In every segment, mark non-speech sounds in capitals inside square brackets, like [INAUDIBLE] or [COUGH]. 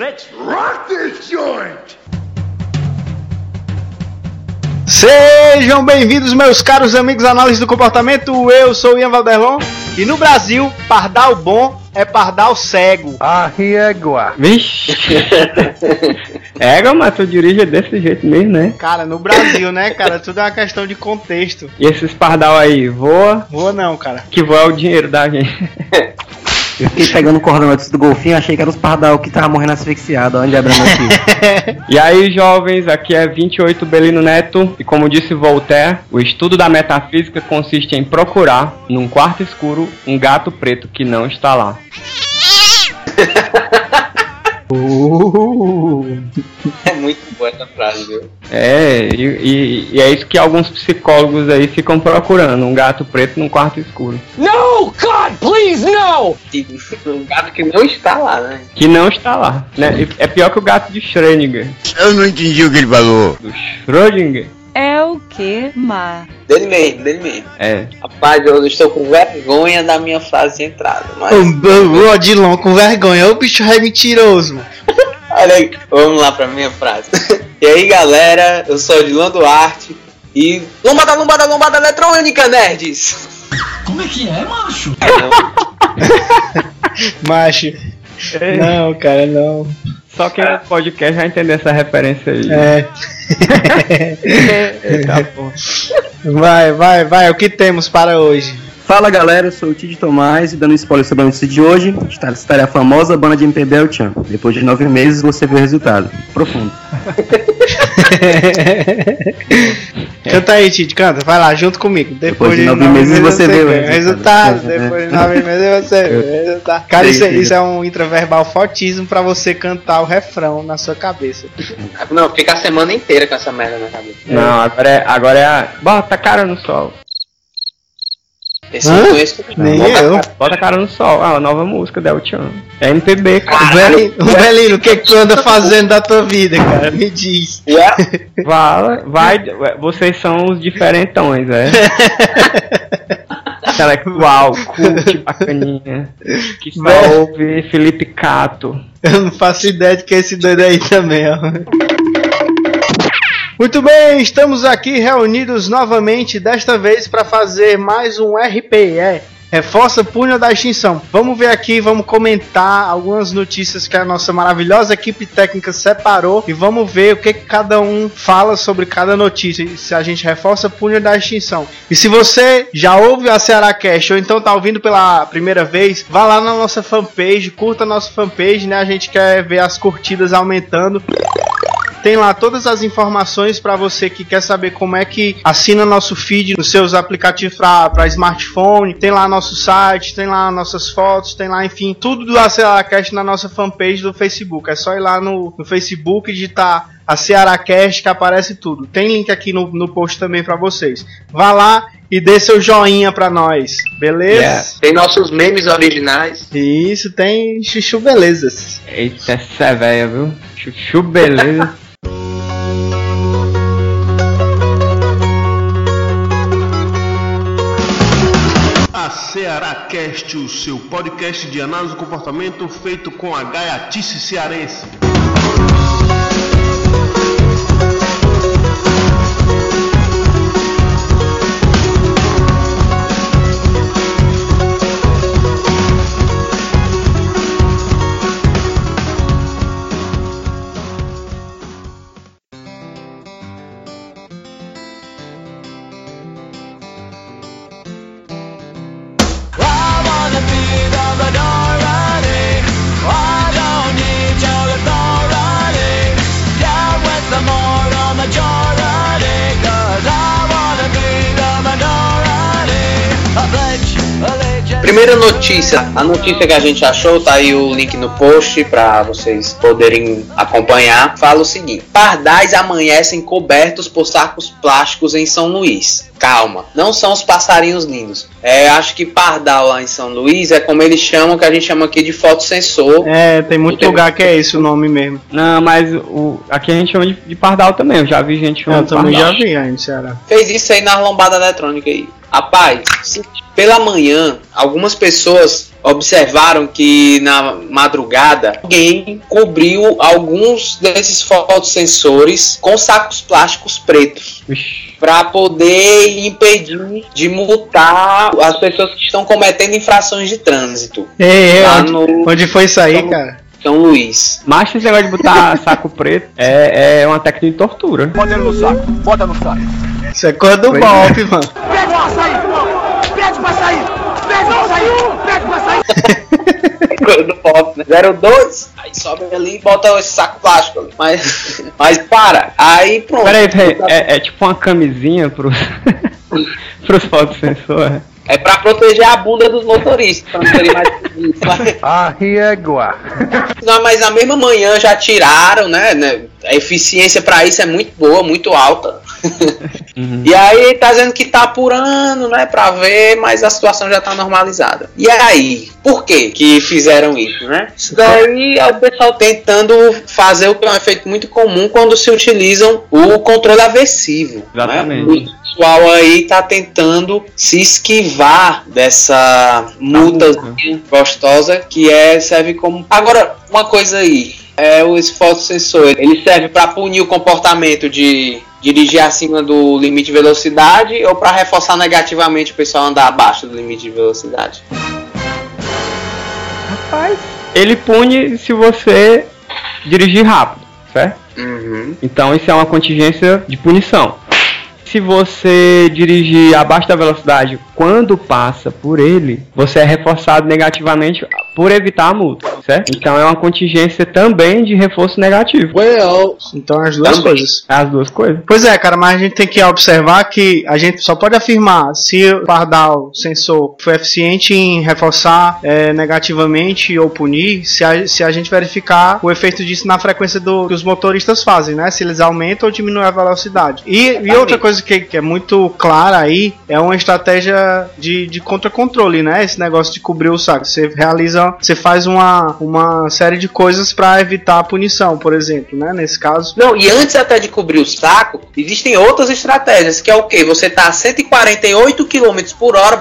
Let's rock this joint! Sejam bem-vindos, meus caros amigos análise do comportamento. Eu sou o Ian Valderlon e no Brasil, pardal bom é pardal cego. A régua. Vixe. [LAUGHS] Égua, mas tu dirige desse jeito mesmo, né? Cara, no Brasil, né, cara? Tudo é uma questão de contexto. E esses pardal aí, voa? Voa não, cara. Que voa é o dinheiro da gente. [LAUGHS] Eu fiquei pegando o antes do golfinho, achei que era os pardal que tava morrendo asfixiado, onde abre aqui. [LAUGHS] E aí, jovens, aqui é 28 Belino Neto, e como disse Voltaire, o estudo da metafísica consiste em procurar, num quarto escuro, um gato preto que não está lá. É muito boa essa frase, viu? É, e, e- e é isso que alguns psicólogos aí ficam procurando, um gato preto num quarto escuro. No, God, please, no! Um gato que não está lá, né? Que não está lá, né? É pior que o gato de Schrödinger. Eu não entendi o que ele falou. Do Schrödinger? É o que, Mar? Dele mesmo, dele mesmo. É. Rapaz, eu estou com vergonha da minha frase de entrada, mas... O Odilon com vergonha. Ô bicho é mentiroso, mano. [LAUGHS] Olha aí, vamos lá pra minha frase. e aí, galera, eu sou o Dilan Duarte e... Lombada, lombada, lombada eletrônica, nerds! Como é que é, macho? [LAUGHS] [LAUGHS] Macho. Não, cara, não. Só quem é podcast vai entender essa referência aí. É. Eita, [LAUGHS] porra. [LAUGHS] Vai, vai, vai. O que temos para hoje? Fala galera, eu sou o Tide Tomás e dando spoiler sobre a notícia de hoje, está estará a famosa banda de MPB El Chan. Depois de nove meses você vê o resultado. Profundo. [LAUGHS] Canta aí, Tite, canta. Vai lá, junto comigo. Depois, de nove meses você vê o resultado. resultado. Depois de nove meses você vê o [LAUGHS] resultado. Cara, isso, é- isso é um intraverbal fortíssimo pra você cantar o refrão na sua cabeça. Não, fica a semana inteira com essa merda na cabeça. Não, agora é, agora é a. Bota a cara no sol. Esse Hã? eu conheço Nem Bota a eu. cara. Bota a cara no sol. Ah, a nova música da El Chan. É MPB, cara. Belino, o Belino, o que, que tu anda fazendo da tua vida, cara? Me diz. E é- Vai, vai, vocês são os diferentões, é. [LAUGHS] Intelectual, cult, bacaninha. Que só Velho. ouve Felipe Cato. Eu não faço ideia de que é esse doido aí também, ó. Muito bem, estamos aqui reunidos novamente, desta vez para fazer mais um RPE. Reforça Punho da Extinção. Vamos ver aqui, vamos comentar algumas notícias que a nossa maravilhosa equipe técnica separou e vamos ver o que, cada um fala sobre cada notícia. Se a gente reforça Punho da Extinção. E se você já ouve a Ceará Cash ou então tá ouvindo pela primeira vez, vá lá na nossa fanpage, curta a nossa fanpage, né? A gente quer ver as curtidas aumentando. Tem lá todas as informações para você que quer saber como é que assina nosso feed nos seus aplicativos para smartphone. Tem lá nosso site, tem lá nossas fotos, tem lá, enfim, tudo do AcearaCast na nossa fanpage do Facebook. É só ir lá no, no Facebook e digitar a Cearacast que aparece tudo. Tem link aqui no, no post também para vocês. Vá lá e dê seu joinha para nós, beleza? Yeah. Tem nossos memes originais. Isso, tem chuchu belezas. Eita, essa véia, viu? Chuchu, beleza. [LAUGHS] Ceará Cast, o seu podcast de análise do comportamento feito com a gaiatice cearense. Primeira notícia, a notícia que a gente achou, tá aí o link no post para vocês poderem acompanhar. Fala o seguinte: Pardais amanhecem cobertos por sacos plásticos em São Luís. Calma, não são os passarinhos lindos. É, acho que pardal lá em São Luís é como eles chamam, que a gente chama aqui de fotossensor. É, tem muito lugar que é esse o nome mesmo. Não, mas o, aqui a gente chama de, de pardal também. Eu já vi gente chamando Eu também de já pardal. vi aí no Ceará. Fez isso aí na lombada eletrônica aí. Rapaz, pela manhã, algumas pessoas observaram que na madrugada alguém cobriu alguns desses fotossensores com sacos plásticos pretos Ixi. Para poder impedir de multar as pessoas que estão cometendo infrações de trânsito Ei, ei, lá onde, no onde foi isso aí, cara? São Luís. Mas esse negócio de botar [LAUGHS] saco preto é, é uma técnica de tortura. Bota ele no saco, bota no saco. Isso é coisa do golpe, [LAUGHS] mano. Pede pra sair, pede pra sair, pede pra sair, pede pra sair. Pop, né? 02, aí sobe ali e bota esse saco plástico ali. Mas, [LAUGHS] mas para, aí pronto. Peraí, peraí, é, é tipo uma camisinha pros, [LAUGHS] pros fotossensores. É pra proteger a bunda dos motoristas, pra não terem mais A [LAUGHS] riegua. Não, mas na mesma manhã já tiraram, né? né? A eficiência pra isso é muito boa, muito alta. Uhum. E aí tá dizendo que tá apurando, né, pra ver, mas a situação já tá normalizada. E aí, por que que fizeram isso, né? Isso daí é o pessoal tentando fazer o que é um efeito muito comum quando se utilizam o controle aversivo. Exatamente. Né? O pessoal aí tá tentando se esquivar dessa multa gostosa que é serve como. Agora, uma coisa aí. É o esse fotossensor, ele serve para punir o comportamento de dirigir acima do limite de velocidade ou para reforçar negativamente o pessoal andar abaixo do limite de velocidade? Rapaz, ele pune se você dirigir rápido, certo? Uhum. Então isso é uma contingência de punição. Se você dirigir abaixo da velocidade quando passa por ele, você é reforçado negativamente por evitar a multa, certo? Então é uma contingência também de reforço negativo. Então as duas Também. coisas. As duas coisas. Pois é, cara, mas a gente tem que observar que a gente só pode afirmar se o pardal sensor foi eficiente em reforçar é, negativamente ou punir, se a, se a gente verificar o efeito disso na frequência do, que os motoristas fazem, né? Se eles aumentam ou diminuem a velocidade. E, e outra coisa que, que é muito clara aí é uma estratégia de, de contra-controle, né? Esse negócio de cobrir o saco. Você realiza, você faz uma, uma série de coisas para evitar a punição, por exemplo, né? Nesse caso. Não, e antes até de cobrir o saco, existem outras estratégias, que é o que? Você tá a 148 km por hora.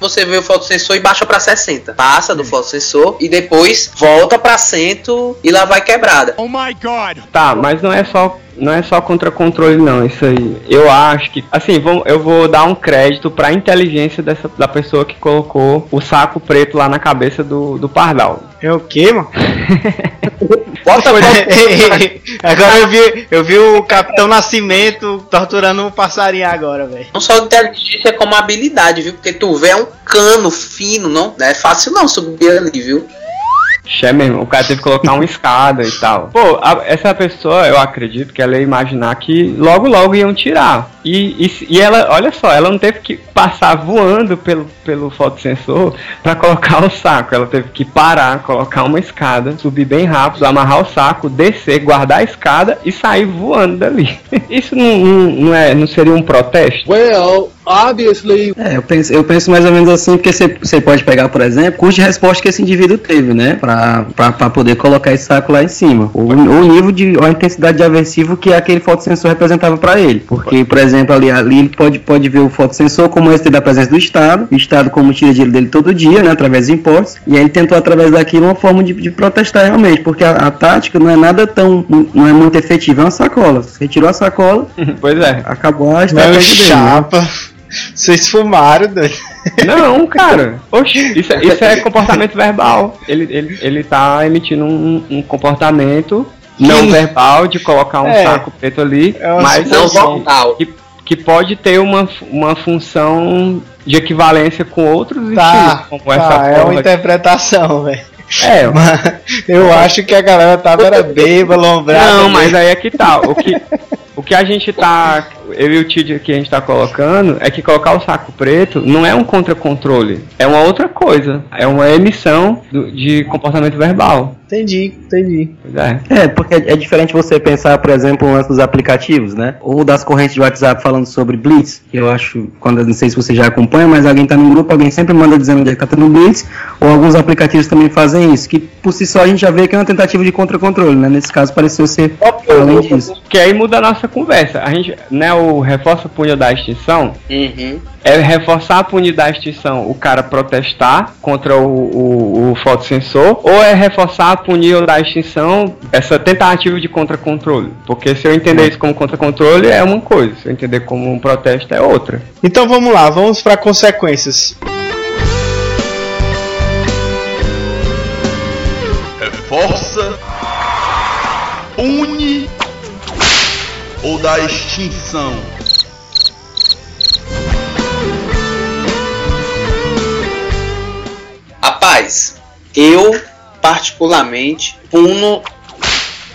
Você vê o fotossensor e baixa pra 60. Passa do fotossensor e depois volta pra 100 e lá vai quebrada. Oh my god. Tá, mas não é só não é só contra controle não, isso aí. Eu acho que assim, vamos, eu vou dar um crédito pra inteligência dessa da pessoa que colocou o saco preto lá na cabeça do, do pardal. É o quê, mano? [LAUGHS] Bota [LAUGHS] agora eu vi, eu vi o Capitão Nascimento torturando um passarinho agora, velho. não só inteligência como habilidade, viu? Porque tu vê é um cano fino, não, não é fácil não subir ali, viu? É mesmo, o cara teve que colocar uma escada e tal. Pô, a- essa pessoa, eu acredito que ela ia imaginar que logo logo iam tirar. E, e, e ela, olha só, ela não teve que passar voando pelo, pelo fotossensor pra colocar o saco. Ela teve que parar, colocar uma escada, subir bem rápido, amarrar o saco, descer, guardar a escada e sair voando dali. [LAUGHS] Isso não, não, não é, não seria um protesto? Well, obviously. É, eu penso, eu penso mais ou menos assim, porque você, você pode pegar, por exemplo, o custo de resposta que esse indivíduo teve, né? Pra, pra poder colocar esse saco lá em cima. Ou ou o nível de. ou a intensidade de aversivo que aquele fotossensor representava pra ele. Porque, por exemplo, ali, ali ele pode, pode ver o fotossensor como esse da presença do Estado, o Estado como tira dinheiro dele todo dia, né? Através dos impostos. E aí ele tentou, através daquilo, uma forma de, de protestar realmente. Porque a, a tática não é nada tão. não é muito efetiva, é uma sacola. Você retirou a sacola, [LAUGHS] pois é. acabou a Meu estratégia dele. né? Vocês fumaram, doido. Não, cara. Oxi, isso, é- isso é [LAUGHS] comportamento verbal. Ele, ele, ele tá emitindo um, um comportamento não verbal de colocar um É. saco preto ali, É mas Não assim, vocal. que, que pode ter uma, uma função de equivalência com outros Tá, estilos, como essa tá, é uma aqui. interpretação, velho. É, Mas eu acho que a galera tava era bêbada, lombrada. Não, né? mas aí é que tá. O que, [LAUGHS] o que a gente tá. Eu e o Tid que a gente tá colocando é que colocar o saco preto não é um contra-controle. É uma outra coisa. É uma emissão do- de comportamento verbal. Entendi, entendi. É. É, porque é diferente você pensar, por exemplo, no lance dos aplicativos, né? Ou das correntes de WhatsApp falando sobre Blitz, que eu acho, quando não sei se você já acompanha, mas alguém tá num grupo, alguém sempre manda dizendo onde é que tá tendo Blitz, ou alguns aplicativos também fazem isso, que por si só a gente já vê que é uma tentativa de contra-controle, né? Nesse caso pareceu ser além disso. Que aí muda a nossa conversa. A gente, né, o reforço punho da extinção, Uhum. É reforçar a punir da extinção o cara protestar contra o, o, o fotossensor, ou é reforçar a punir da extinção essa tentativa de contra-controle? Porque se eu entender isso como contra-controle é uma coisa, se eu entender como um protesto é outra. Então vamos lá, vamos para consequências. Reforça, une ou da extinção. Rapaz, eu particularmente puno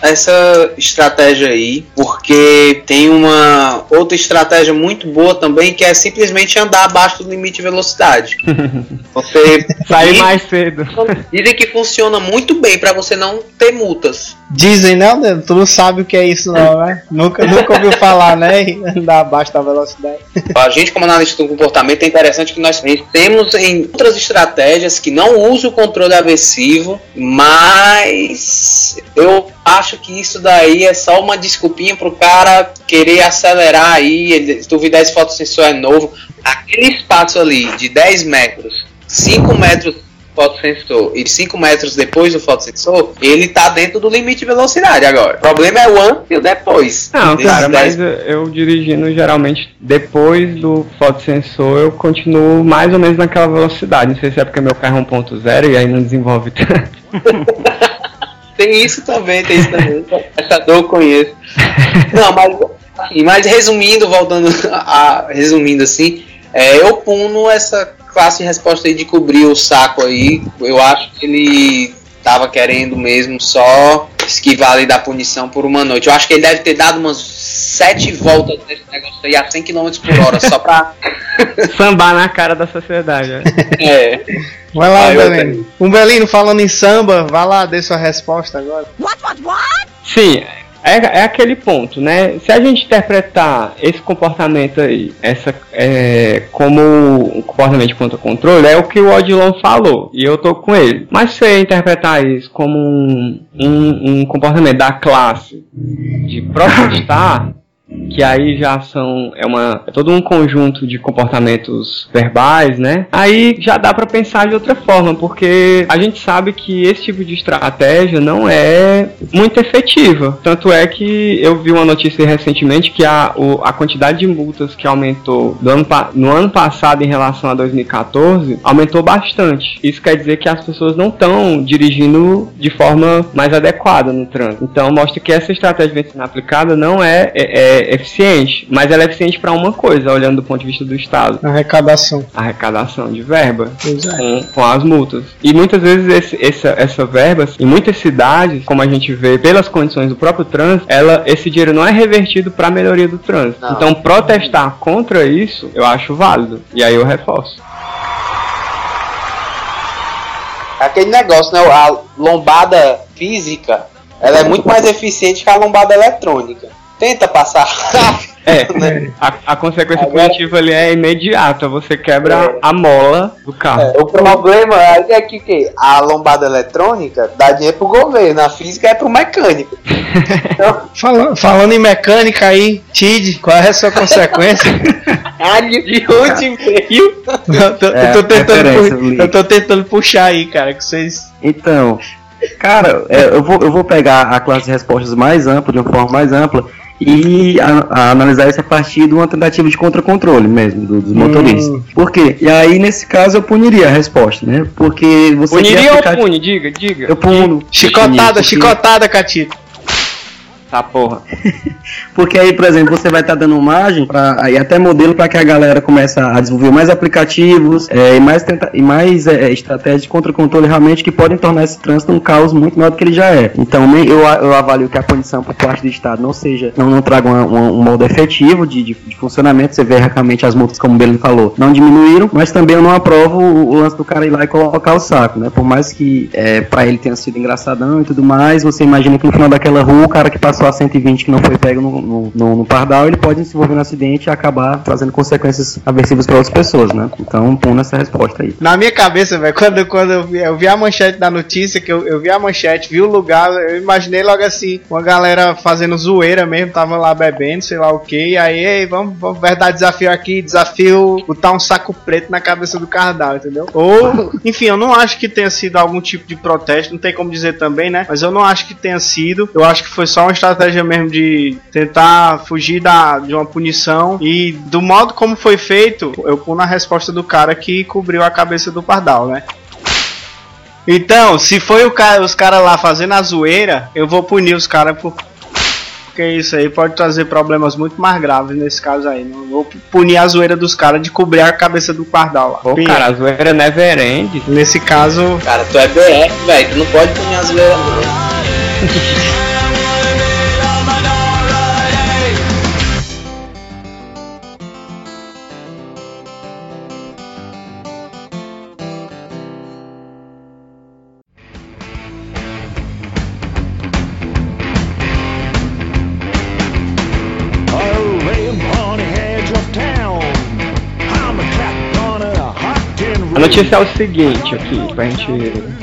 essa estratégia aí, porque tem uma outra estratégia muito boa também, que é simplesmente andar abaixo do limite de velocidade. [LAUGHS] Você Sair mais cedo. Dizem que funciona muito bem para você não ter multas. Dizem, né, Leandro? Tu não sabe o que é isso, não, né? nunca, nunca ouviu falar, né? [LAUGHS] Andar abaixo da velocidade. A gente, como analista do comportamento, é interessante que nós temos em outras estratégias que não usam o controle aversivo, mas eu acho que isso daí é só uma desculpinha pro cara querer acelerar aí. Duvidar, esse fotossensor é novo. Aquele espaço ali de 10 metros, 5 metros fotossensor e 5 metros depois do fotossensor, ele tá dentro do limite de velocidade agora. O problema é o antes e o depois. Não, cara, 10 mas eu dirigindo geralmente depois do fotossensor eu continuo mais ou menos naquela velocidade. Não sei se é porque meu carro é 1.0 e aí não desenvolve tanto. [LAUGHS] Tem isso também, tem isso também. [LAUGHS] Essa dor eu conheço. Não, mas, assim, mas resumindo, voltando a. Resumindo assim, é, eu puno essa classe de resposta aí de cobrir o saco aí. Eu acho que ele tava querendo mesmo só esquivar ali da punição por uma noite. Eu acho que ele deve ter dado umas sete voltas nesse negócio aí a 100 km por hora, só pra. [LAUGHS] Sambar na cara da sociedade. né? É. Vai lá, Belino. Um Belino falando em samba, vai lá, dê sua resposta agora. Sim, é, é aquele ponto, né? Se a gente interpretar esse comportamento aí, essa, é, como um comportamento contra controle, é o que o Odilon falou, e eu tô com ele. Mas se você interpretar isso como um, um, um comportamento da classe de protestar, que aí já são é uma é todo um conjunto de comportamentos verbais, né? Aí já dá pra pensar de outra forma, porque a gente sabe que esse tipo de estratégia não é muito efetiva. Tanto é que eu vi uma notícia recentemente que a, o- a quantidade de multas que aumentou do ano, no ano passado em relação a 2014 aumentou bastante. Isso quer dizer que as pessoas não estão dirigindo de forma mais adequada no trânsito. Então mostra que essa estratégia vem sendo aplicada não é, é- é eficiente, mas ela é eficiente para uma coisa, olhando do ponto de vista do Estado Arrecadação. arrecadação de verba é. com, com as multas. E muitas vezes esse- essa, essa verba, em muitas cidades, como a gente vê pelas condições do próprio trânsito, ela, esse dinheiro não é revertido para a melhoria do trânsito. Não. Então protestar contra isso, eu acho válido. E aí eu reforço. Aquele negócio, né? A lombada física, ela é muito mais eficiente que a lombada eletrônica. Tenta passar rápido. É, né? a, a consequência Agora- punitiva ali é imediata. Você quebra É. a mola do carro. É, o problema é que, que a lombada eletrônica dá dinheiro pro governo, a física é pro mecânico. Então, [LAUGHS] Fala- falando em mecânica aí, Tid, qual é a sua consequência? [LAUGHS] caralho, de onde veio? eu, tô, É, eu tô tentando, eu tô tentando puxar aí, cara, que vocês. Então, cara, é, eu, vou, eu vou pegar a classe de respostas mais ampla, de uma forma mais ampla, e a- a analisar isso a partir de uma tentativa de contra-controle mesmo, do- dos motoristas. Hum. Por quê? E aí, nesse caso, eu puniria a resposta, né? Porque você. quer Puniria ou aplicar- pune? Diga, diga. Eu puno. Chicotada, chicotada, Catito. Tá porra. [LAUGHS] Porque aí, por exemplo, você vai estar dando margem para aí até modelo para que a galera comece a desenvolver mais aplicativos é, e mais, tenta, e mais é, estratégias de contra-controle realmente que podem tornar esse trânsito um caos muito maior do que ele já é. Então, eu, eu avalio que a punição por parte do Estado não seja, não, não traga uma- uma- um modo efetivo de, de, de funcionamento. Você vê realmente as multas, como o Belo falou, não diminuíram, mas também eu não aprovo o, o lance do cara ir lá e colocar o saco, né? Por mais que é, para ele tenha sido engraçadão e tudo mais, você imagina que no final daquela rua o cara que passou passou a 120 que não foi pego no, no, no, no pardal, ele pode se envolver no acidente e acabar trazendo consequências aversivas para outras pessoas, né? Então, põe nessa resposta aí. Na minha cabeça, velho, quando, quando eu, vi, eu vi a manchete da notícia, que eu, eu vi a manchete, vi o lugar, eu imaginei logo assim, uma galera fazendo zoeira mesmo, tava lá bebendo, sei lá o que, aí, vamos, vamos verdade desafio aqui, desafio botar um saco preto na cabeça do Cardal, entendeu? Ou, enfim, eu não acho que tenha sido algum tipo de protesto, não tem como dizer também, né? Mas eu não acho que tenha sido, eu acho que foi só uma mesmo de tentar fugir da, de uma punição e do modo como foi feito, eu pus na resposta do cara que cobriu a cabeça do Pardal, né? Então, se foi o cara, os caras lá fazendo a zoeira, eu vou punir os caras por. Porque isso aí pode trazer problemas muito mais graves nesse caso aí. Não vou punir a zoeira dos caras de cobrir a cabeça do Pardal lá. Pô, Pinha, cara, a zoeira never end. Nesse caso, Cara, tu é BF, velho. Tu não pode punir as zoeira, não. [LAUGHS] notícia é o seguinte aqui, pra gente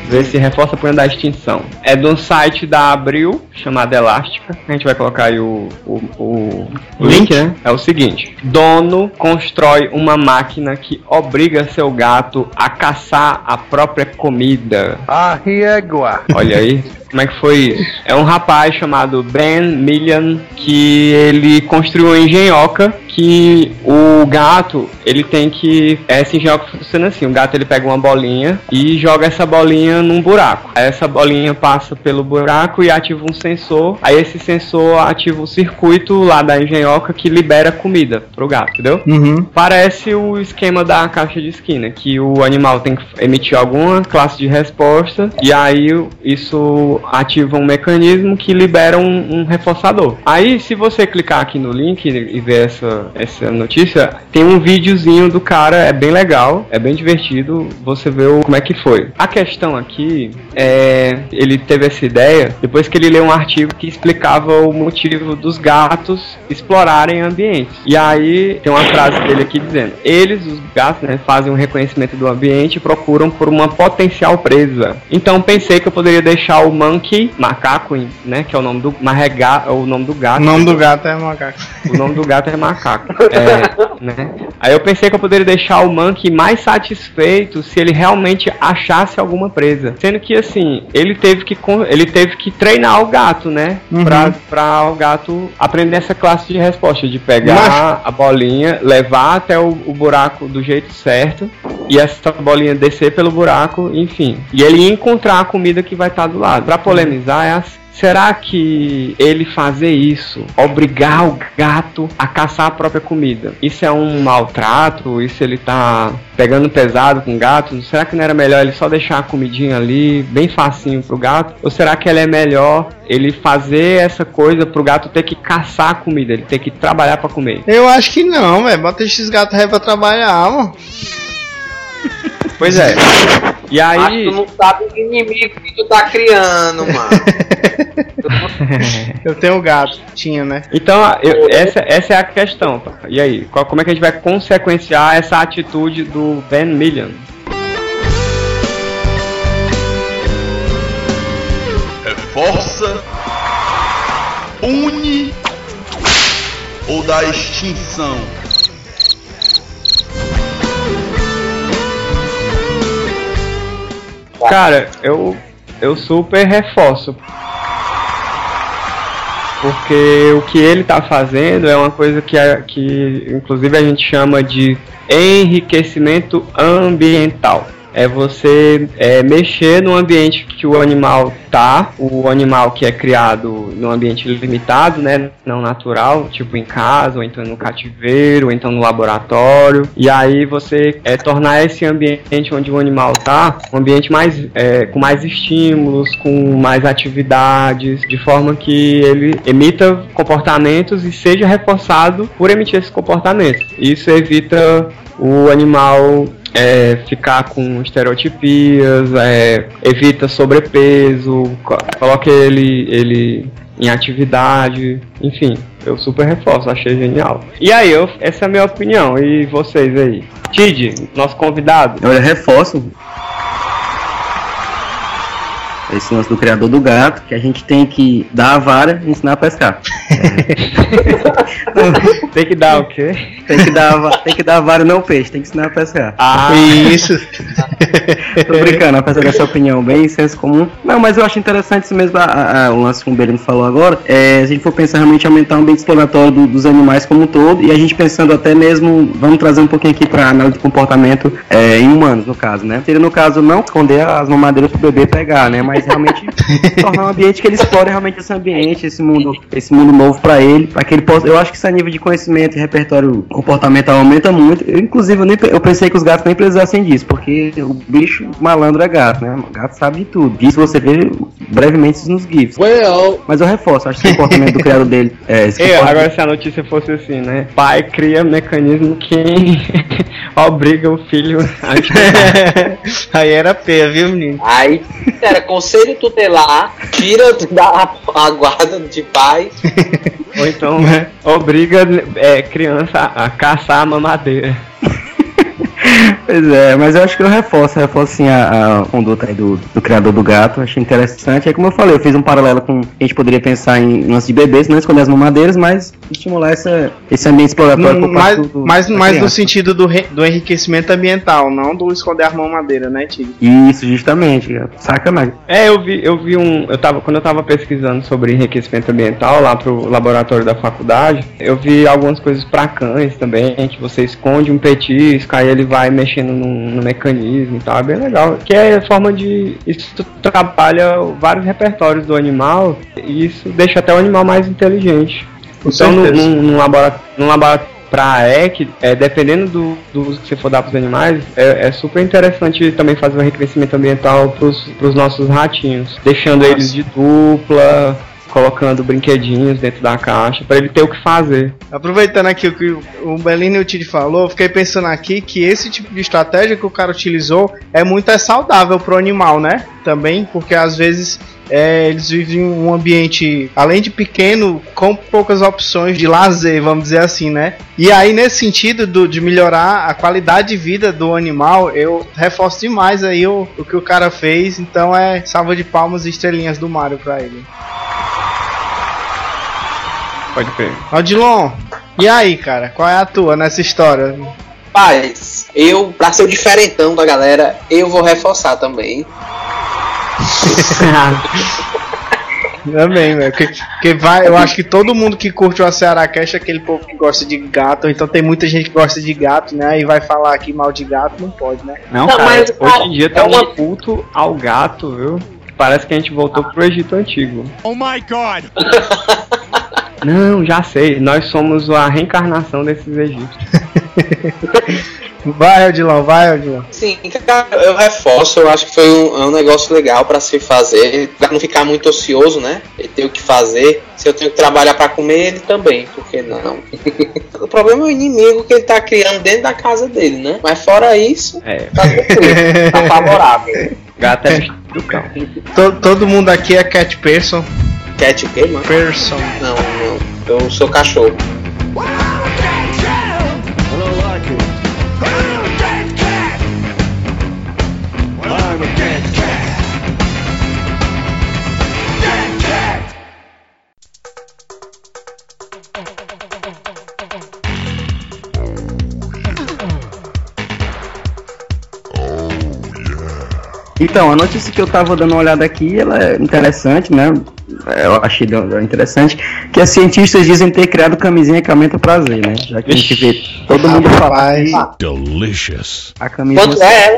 ver se reforça a punha da extinção. É de um site da Abril, chamado Elástica. A gente vai colocar aí o, o, o link, né? É o seguinte: Dono constrói uma máquina que obriga seu gato a caçar a própria comida. A riegua. Olha aí. [LAUGHS] Como é que foi isso? É um rapaz chamado Ben Millian que ele construiu uma engenhoca que o gato, ele tem que essa engenhoca funciona assim, o gato ele pega uma bolinha e joga essa bolinha num buraco. Aí essa bolinha passa pelo buraco e ativa um sensor. Aí esse sensor ativa o circuito lá da engenhoca que libera comida pro gato, entendeu? uhum. Parece o esquema da caixa de esquina, que o animal tem que emitir alguma classe de resposta e aí isso ativa um mecanismo que libera um, um reforçador. Aí, se você clicar aqui no link e ver essa, essa notícia, tem um videozinho do cara, é bem legal, é bem divertido, você vê o, como é que foi. A questão aqui é, ele teve essa ideia depois que ele leu um artigo que explicava o motivo dos gatos explorarem ambientes. E aí tem uma frase dele aqui dizendo: eles, os gatos, né, fazem um reconhecimento do ambiente e procuram por uma potencial presa. Então pensei que eu poderia deixar o monkey, macaco, né, que é o nome do marrega, é o nome do O gato. nome do gato é macaco. O nome do gato é macaco. É, né? Aí eu pensei que eu poderia deixar o Monkey mais satisfeito se ele realmente achasse alguma presa. Sendo que assim, ele teve que ele teve que treinar o gato, né? Uhum. Pra, pra o gato aprender essa classe de resposta, de pegar Mas- a bolinha, levar até o, o buraco do jeito certo e essa bolinha descer pelo buraco, enfim. E ele encontrar a comida que vai estar do lado. Pra polemizar é assim. Será que ele fazer isso, obrigar o gato a caçar a própria comida, isso é um maltrato? Isso ele tá pegando pesado com o gato? Será que não era melhor ele só deixar a comidinha ali, bem facinho pro gato? Ou será que ele é melhor ele fazer essa coisa pro gato ter que caçar a comida, ele ter que trabalhar pra comer? Eu acho que não, velho. Bota esses gatos aí pra trabalhar, mano. Pois é. E Mas aí. tu não sabe o inimigo que tu tá criando, mano. [LAUGHS] Eu tenho gato. Tinha, né? Então, eu- essa, essa é a questão. pá. E aí, qual- como é que a gente vai consequenciar essa atitude do Ben Million? Reforça, une ou da extinção. Cara, eu, eu super reforço. Porque o que ele tá fazendo é uma coisa que, que inclusive a gente chama de enriquecimento ambiental. É você é, mexer no ambiente que o animal tá, o animal que é criado num ambiente limitado, né, não natural, tipo em casa, ou então no cativeiro, ou então no laboratório. E aí você é, tornar esse ambiente onde o animal tá um ambiente mais é, com mais estímulos, com mais atividades, de forma que ele emita comportamentos e seja reforçado por emitir esses comportamentos. Isso evita o animal é, ficar com estereotipias, é, evita sobrepeso, co- coloca ele, ele em atividade, enfim, eu super reforço, achei genial. E aí, eu, essa é a minha opinião, e vocês aí? Tid, nosso convidado. Eu reforço esse lance do criador do gato, que a gente tem que dar a vara e ensinar a pescar. [LAUGHS] Tem que dar o quê? Tem que dar, a tem que dar a vara e não o peixe, tem que ensinar a pescar. Ah, Isso. Tô brincando, apesar dessa opinião bem senso comum. Não, mas eu acho interessante isso mesmo, a- a- a- o lance que o Berino falou agora. É, se a gente for pensar realmente em aumentar o ambiente exploratório do- dos animais como um todo, e a gente pensando até mesmo, vamos trazer um pouquinho aqui para análise de comportamento é, em humanos, no caso, né? Seria, no caso, não esconder as mamadeiras pro bebê pegar, né? Mas realmente [LAUGHS] tornar um ambiente que ele explore realmente esse ambiente, esse mundo, esse mundo novo para ele, para que ele possa. Eu acho que esse nível de conhecimento e repertório comportamental aumenta muito. Eu, inclusive, eu, nem, eu pensei que os gatos nem precisassem disso, porque o bicho malandro é gato, né? O gato sabe de tudo. Isso você vê brevemente nos GIFs. Well, Mas eu reforço, acho que o comportamento do criador dele é esse Eu, [LAUGHS] comportamento- agora se a notícia fosse assim, né? Pai cria mecanismo que obriga o filho a [LAUGHS] Aí era P, viu, menino? aí era conselho tutelar, tira da a guarda de pai. Ou então obriga é, criança a a caçar a mamadeira. Pois é, mas eu acho que eu reforço, reforço sim a, a conduta aí do, do criador do gato, achei interessante. É como eu falei, eu fiz um paralelo com a gente poderia pensar em lance de bebês, não esconder as mamadeiras, mas estimular essa, esse ambiente exploratório por mais, parte do, do, mais, no sentido do, re- do enriquecimento ambiental, não do esconder a mão madeira, né, Tigre? Isso, justamente, sacanagem. É, eu vi, eu vi um. Eu tava, quando eu tava pesquisando sobre enriquecimento ambiental lá pro laboratório da faculdade, eu vi algumas coisas pra cães também, que você esconde um petisco, aí ele vai mexendo no, no mecanismo e tal, é bem legal. Que é forma de. Isso trabalha vários repertórios do animal e isso deixa até o animal mais inteligente. Com então, num, num, num laboratório, num laboratório pra EC, é, dependendo do, do uso que você for dar pros animais, é, é super interessante também fazer um enriquecimento ambiental pros, pros nossos ratinhos, deixando Nossa. eles de dupla, colocando brinquedinhos dentro da caixa, para ele ter o que fazer. Aproveitando aqui o que o Belino e Tide falou, fiquei pensando aqui que esse tipo de estratégia que o cara utilizou é muito é saudável pro animal, né? Também, porque às vezes é, eles vivem em um ambiente, além de pequeno, com poucas opções de lazer, vamos dizer assim, né? E aí, nesse sentido do- de melhorar a qualidade de vida do animal, eu reforço demais aí o, o que o cara fez. Então é salva de palmas e estrelinhas do Mario pra ele. Pode crer. Odilon, e aí, cara? Qual é a tua nessa história? Paz, eu, pra ser o diferentão da galera, eu vou reforçar também. [LAUGHS] Também, velho. Que, que vai, eu acho que todo mundo que curte o Ceará Cash é aquele povo que gosta de gato. Então tem muita gente que gosta de gato, né? E vai falar aqui mal de gato, não pode, né? Não, Não, cara, mas, cara, hoje em dia tá é um uma- culto ao gato, viu? Parece que a gente voltou pro Egito Antigo. Oh my god! [LAUGHS] Não, já sei. Nós somos a reencarnação desses egípcios. [LAUGHS] Vai, Odilon, vai, Odilon. Sim, cara, eu reforço, eu acho que foi um, é um negócio legal pra se fazer, pra não ficar muito ocioso, né? Ele tem o que fazer. Se eu tenho que trabalhar pra comer, ele também, por que não? [LAUGHS] o problema é o inimigo que ele tá criando dentro da casa dele, né? Mas fora isso, É, tá tranquilo, tá favorável. [LAUGHS] gato é do cão. To- todo mundo aqui é cat person. Cat o quê, mano? Person. Não, eu sou cachorro. Então, a notícia que eu tava dando uma olhada aqui, ela é interessante, né? Eu achei interessante que as cientistas dizem ter criado camisinha que aumenta o prazer, né? Já que a gente vê todo mundo falar que Delicious. a camisinha Quanto é ela?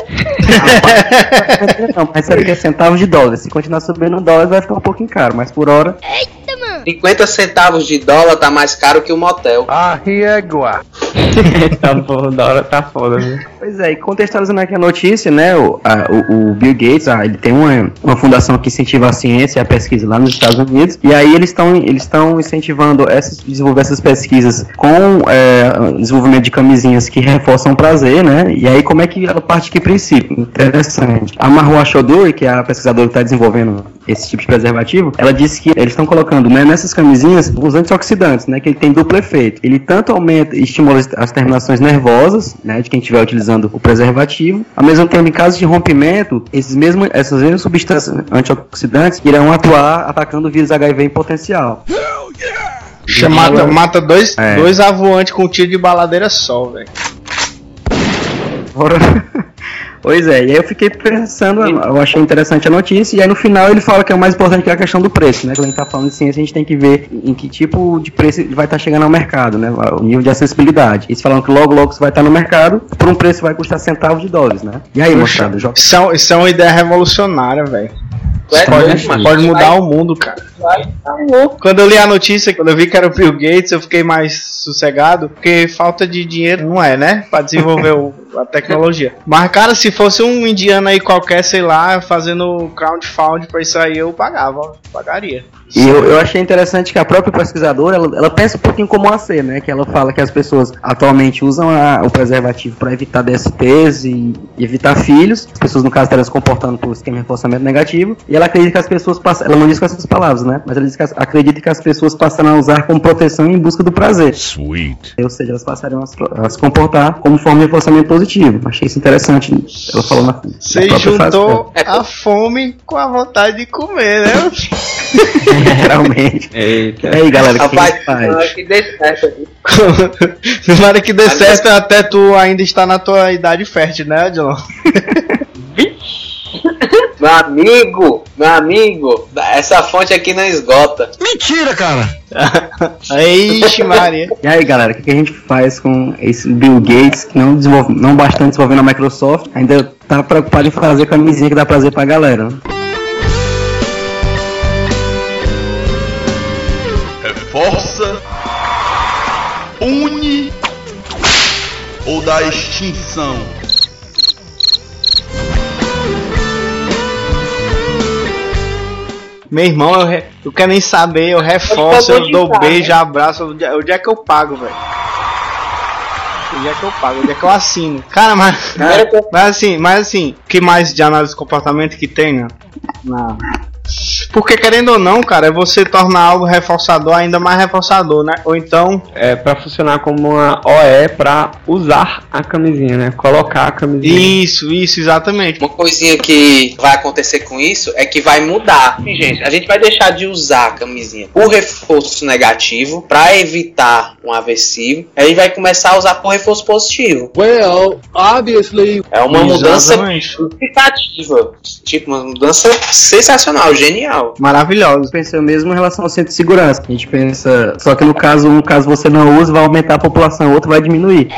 não, mas que é centavos de dólar. Se continuar subindo um dólar, vai ficar um pouquinho caro, mas por hora. 50 centavos de dólar tá mais caro que o motel. A régua. [LAUGHS] tá bom, da hora tá foda, viu? Pois é, e contextualizando aqui a notícia, né, o, a- o- o Bill Gates, ah, ele tem uma, uma fundação que incentiva a ciência e a pesquisa lá nos Estados Unidos, e aí eles estão eles estão incentivando essas, desenvolver essas pesquisas com é, desenvolvimento de camisinhas que reforçam o prazer, né, e aí como é que ela parte que princípio? Interessante. A Marwa Chaudhuri, que é a pesquisadora que está desenvolvendo esse tipo de preservativo, ela disse que eles estão colocando né, nessas camisinhas os antioxidantes, né, que ele tem duplo efeito. Ele tanto aumenta e estimula as- terminações nervosas, né, de quem estiver utilizando o preservativo, ao mesmo tempo, em caso de rompimento, esses mesmos, essas mesmas substâncias antioxidantes irão atuar atacando o vírus HIV em potencial. Mata, mata dois, É. dois avoantes com tiro de baladeira só, velho. Fora- [LAUGHS] Pois é, e aí eu fiquei pensando, eu achei interessante a notícia, e aí no final ele fala que é o mais importante que é a questão do preço, né? Quando a gente tá falando de ciência, a gente tem que ver em que tipo de preço ele vai estar chegando ao mercado, né? O nível de acessibilidade. Eles falam que logo logo você vai estar no mercado por um preço que vai custar centavos de dólares, né? E aí, moçada, joga. Isso é, isso é uma ideia revolucionária, velho. É Pode, pode mudar o mundo, cara. Vai, tá louco. Quando eu li a notícia, quando eu vi que era o Bill Gates, eu fiquei mais sossegado, porque falta de dinheiro não é, né? Pra desenvolver o- a tecnologia. [LAUGHS] Mas, cara, se fosse um indiano aí qualquer, sei lá, fazendo crowdfunding pra isso aí, eu pagava, pagaria. E eu, eu achei interessante que a própria pesquisadora, ela, ela pensa um pouquinho como a ser, né? Que ela fala que as pessoas atualmente usam a- o preservativo para evitar DSTs e, e evitar filhos. As pessoas, no caso, estão se comportando por esquema de reforçamento negativo. E ela acredita que as pessoas passam. Ela não diz com essas palavras, né? Mas ela diz que as- acredita que as pessoas passaram a usar como proteção em busca do prazer. Sweet. Ou seja, elas passariam a, se- a se comportar como forma de reforçamento positivo. Achei isso interessante. Ela falou na. Você própria frase juntou É, a fome com a vontade de comer, né? [LAUGHS] dela. Geralmente. Eita. E aí, galera, que faz? não, que dê certo. Tomara que dê certo [LAUGHS] até tu ainda estar na tua idade fértil, né, John? [LAUGHS] Meu amigo, meu amigo, essa fonte aqui não esgota. Mentira, cara. [LAUGHS] Ixi, Maria. E aí, galera, o que, que a gente faz com esse Bill Gates, que não, desenvolve, não bastante desenvolvendo a Microsoft, ainda tá preocupado em fazer camisinha que dá prazer pra galera. né? Reforça, une ou da extinção. Meu irmão, eu, re- eu quero nem saber, eu reforço, eu dou digitar, beijo, né? abraço. Onde é- onde é que eu pago, velho? Onde é que eu pago? Onde é que eu assino? Cara, mas. Eu- Mas assim, mas assim, o que mais de análise de comportamento que tem, né? Na... Porque querendo ou não, cara, é você tornar algo reforçador ainda mais reforçador, né? Ou então. É pra funcionar como uma OE pra usar a camisinha, né? Colocar a camisinha. Isso, isso, exatamente. Uma coisinha que vai acontecer com isso é que vai mudar. Sim, gente, a gente vai deixar de usar a camisinha por reforço negativo para evitar um aversivo. Aí vai começar a usar por reforço positivo. Well, obviously, É uma mudança Exatamente. significativa. Tipo, uma mudança sensacional, genial. Maravilhoso. Pensei mesmo em relação ao centro de segurança. A gente pensa, só que no caso, um caso você não usa, vai aumentar a população, o outro vai diminuir.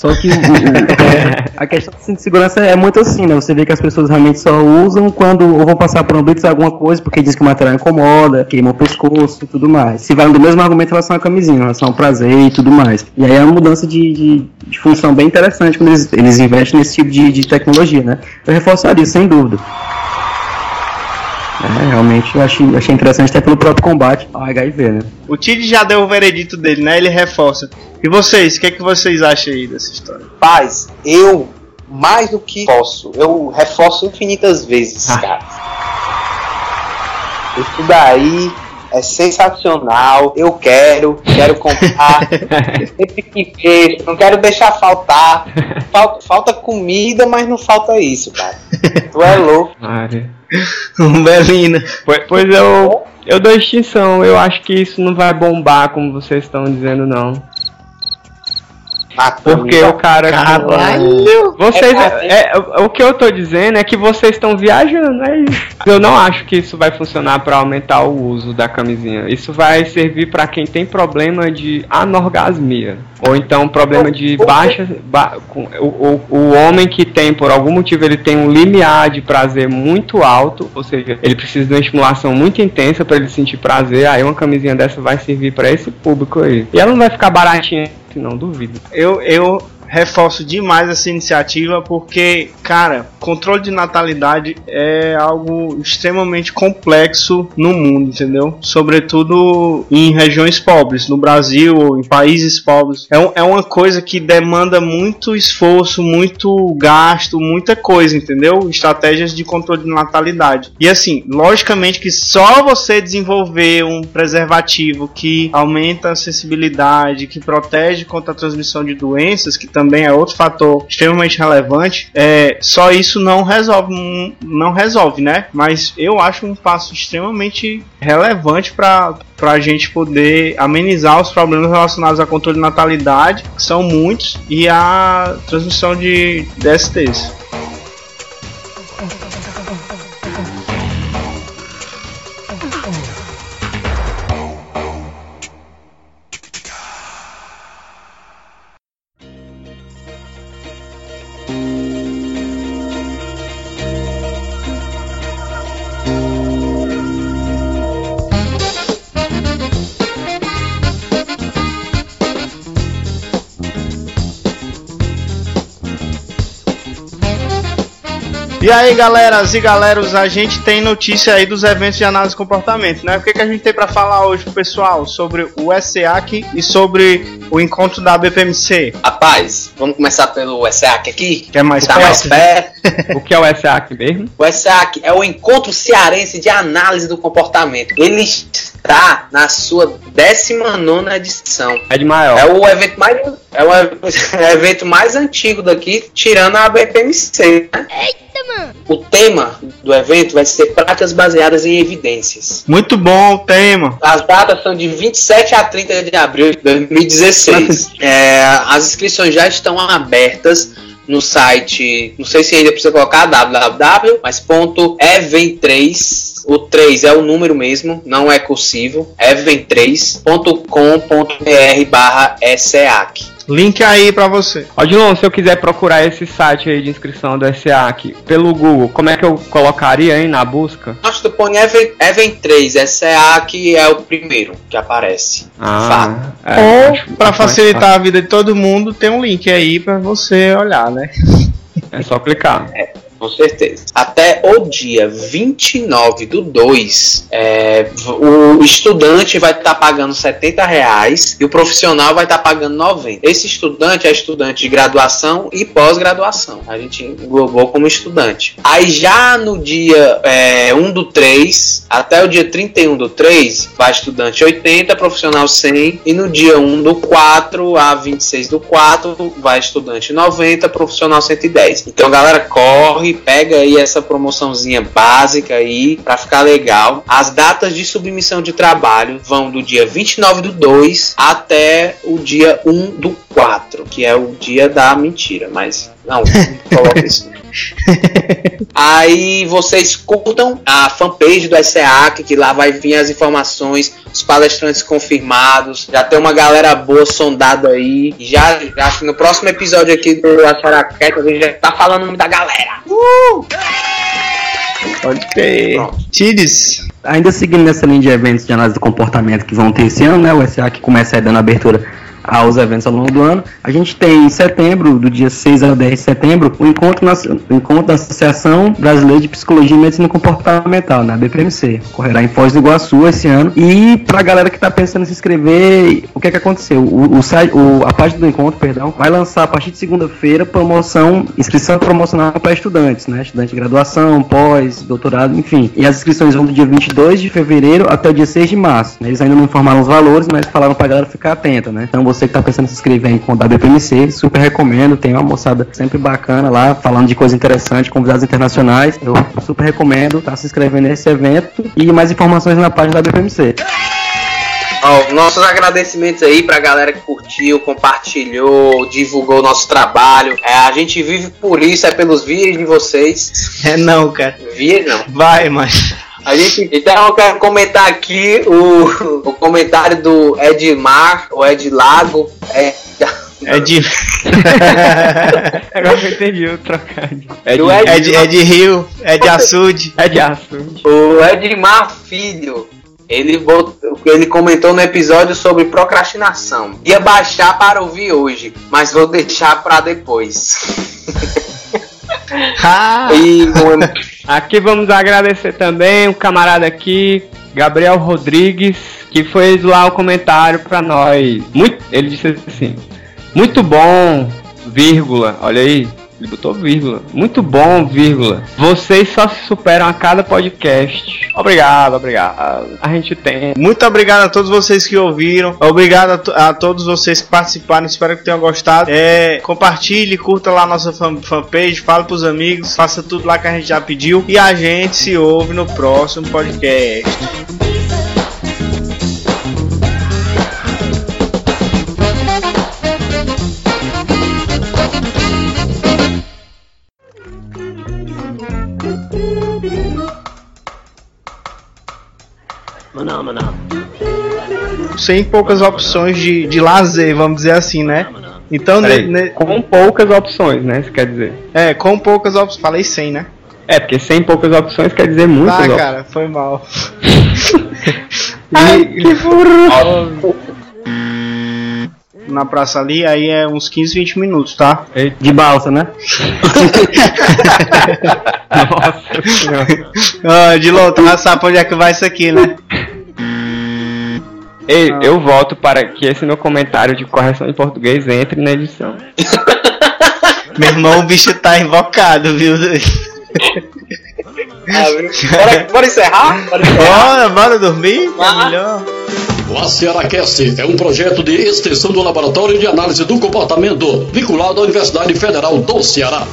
Só que o- [LAUGHS] a questão do cinto de segurança é muito assim, né? Você vê que as pessoas realmente só usam quando ou vão passar por um blitz alguma coisa, porque diz que o material incomoda, queima o pescoço e tudo mais. Se vai do mesmo argumento em relação à camisinha, em relação ao prazer e tudo mais. E aí é uma mudança de, de, de função bem interessante quando eles, eles investem nesse tipo de, de tecnologia, né? Eu reforçaria, isso, sem dúvida. É, realmente eu achei, achei interessante até pelo próprio combate ao HIV, né? O Tid já deu o veredito dele, né? Ele reforça. E vocês, o que, é que vocês acham aí dessa história? Paz, eu mais do que posso, eu reforço infinitas vezes, cara. Isso daí é sensacional. Eu quero, quero comprar. [LAUGHS] sempre que vejo, não quero deixar faltar. Falta, falta comida, mas não falta isso, cara. Tu é louco. Mário. [LAUGHS] Belina. Pois, pois eu, eu dou extinção. Eu acho que isso não vai bombar como vocês estão dizendo, não. Porque o cara. Caralho! Vocês. É, É, é, o que eu tô dizendo é que vocês estão viajando, é isso. Eu não acho que isso vai funcionar pra aumentar o uso da camisinha. Isso vai servir pra quem tem problema de anorgasmia. Ou então problema de baixa. ba- o, o, o homem que tem, por algum motivo, ele tem um limiar de prazer muito alto, ou seja, ele precisa de uma estimulação muito intensa pra ele sentir prazer. Aí uma camisinha dessa vai servir pra esse público aí. E ela não vai ficar baratinha, não duvido. Eu, eu reforço demais essa iniciativa porque, cara, controle de natalidade é algo extremamente complexo no mundo, entendeu? Sobretudo em regiões pobres, no Brasil ou em países pobres. É, um- é uma coisa que demanda muito esforço, muito gasto, muita coisa, entendeu? Estratégias de controle de natalidade. E assim, logicamente que só você desenvolver um preservativo que aumenta a sensibilidade, que protege contra a transmissão de doenças, que também é outro fator extremamente relevante, é, só isso não resolve, não- não resolve, né? Mas eu acho um passo extremamente relevante para a gente poder amenizar os problemas relacionados ao controle de natalidade, que são muitos, e a transmissão de DSTs. E aí, galeras e galeros, a gente tem notícia aí dos eventos de análise de comportamento, né? O que, que a gente tem para falar hoje pro pessoal sobre o SEAC e sobre o encontro da BPMC? Rapaz, vamos começar pelo SEAC aqui? Que é mais Tá mais perto? O que é o SAC mesmo? O SEAC é o Encontro Cearense de Análise do Comportamento. Ele está na sua 19 edição. É de maior. É o evento mais, é o [LAUGHS] evento mais antigo daqui, tirando a BPMC. Né? O tema do evento vai ser práticas baseadas em evidências. Muito bom o tema. As datas são de 27 a 30 de abril de 2016. É, as inscrições já estão abertas no site, não sei se ainda precisa colocar www, mas ponto event3, o 3 é o número mesmo, não é cursivo, event3.com.br barra SEAC. Link aí pra você. Odilon, se eu quiser procurar esse site aí de inscrição do SEAC pelo Google, como é que eu colocaria aí na busca? Acho que tu põe Event, Event 3, SEAC é o primeiro que aparece. Ah, é, Ou, mais facilitar a vida de todo mundo, tem um link aí pra você olhar, né? É só clicar. Com certeza. Até o dia 29 do 2, é, o estudante vai estar pagando 70 reais e o profissional vai estar pagando 90. Esse estudante é estudante de graduação e pós-graduação. A gente englobou como estudante. Aí já no dia é, 1 do 3, até o dia 31 do 3, vai estudante 80, profissional 100. E no dia 1 do 4 a 26 do 4, vai estudante 90, profissional 110. Então, galera, corre, pega aí essa promoçãozinha básica aí pra ficar legal. As datas de submissão de trabalho vão do dia 29 do 2 até o dia 1 do 4, que é o dia da mentira, mas não, não coloca isso. [LAUGHS] Aí vocês curtam a fanpage do SEAC, que lá vai vir as informações, os palestrantes confirmados. Já tem uma galera boa sondada aí. Já, já acho que no próximo episódio aqui do Acharaquete a gente já tá falando o nome da galera. Pode crer. Pronto. Tides. Ainda seguindo nessa linha de eventos de análise do comportamento que vão ter esse ano, né? O que começa aí dando abertura aos eventos ao longo do ano. A gente tem em setembro, do dia 6 ao 10 de setembro, o encontro, na, o encontro da Associação Brasileira de Psicologia e Medicina Comportamental, na BPMC. Correrá em Foz do Iguaçu esse ano. E pra galera que tá pensando em se inscrever, o que é que aconteceu? O, o o- a página do encontro, perdão, vai lançar a partir de segunda-feira promoção, inscrição promocional para estudantes, né? Estudante de graduação, pós, doutorado, enfim. E as inscrições vão do dia 22 de fevereiro até o dia 6 de março. Eles ainda não informaram os valores, mas falaram pra galera ficar atenta, né? Então você que tá pensando em se inscrever em conta da BPMC, super recomendo. Tem uma moçada sempre bacana lá, falando de coisa interessante, convidados internacionais. Eu super recomendo tá se inscrevendo nesse evento e mais informações na página da BPMC. Ó, nossos agradecimentos aí pra galera que curtiu, compartilhou, divulgou o nosso trabalho. É, a gente vive por isso, é pelos vídeos de vocês. É não, cara. Via não. Vai, mas. A gente, então eu quero comentar aqui o, o comentário do Edmar, o Ed Lago. É, É de. [LAUGHS] Agora eu entendi o trocadilho. É de, É de, é de rio, é de açude. [LAUGHS] é de açude. o Edmar Filho. Ele, bot- ele comentou no episódio sobre procrastinação. Ia baixar para ouvir hoje, mas vou deixar para depois. [LAUGHS] Ah, E um- Aqui vamos agradecer também o camarada aqui, Gabriel Rodrigues, que fez lá o comentário pra nós. Muito, ele disse assim: Muito bom, vírgula. Olha aí, ele botou vírgula. Muito bom, vírgula. Vocês só se superam a cada podcast. Obrigado, obrigado. A gente tem. Muito obrigado a todos vocês que ouviram. Obrigado a, to- a todos vocês que participaram. Espero que tenham gostado. É, compartilhe, curta lá a nossa fan- fanpage, fale pros amigos, faça tudo lá que a gente já pediu. E a gente se ouve no próximo podcast. Sem poucas opções de, de lazer, vamos dizer assim, né? Então, ne- Peraí, ne- com poucas opções, né? Isso quer dizer. é, com poucas opções. Falei sem, né? É, porque sem poucas opções quer dizer muitas Ah, cara, foi mal. [LAUGHS] Ai, que burro! [LAUGHS] na praça ali, aí é uns 15, 20 minutos, tá? De balsa, né? [LAUGHS] Nossa senhora. Ah, de já sabe onde é que vai isso aqui, né? Ei, Ah. eu volto para que esse meu comentário de correção em português entre na edição. Meu irmão, o bicho tá invocado, viu? [LAUGHS] Ah, bora, bora encerrar? Bora encerrar? Bora, bora dormir? É Ah. melhor. O ACERACast é um projeto de extensão do Laboratório de Análise do Comportamento, vinculado à Universidade Federal do Ceará.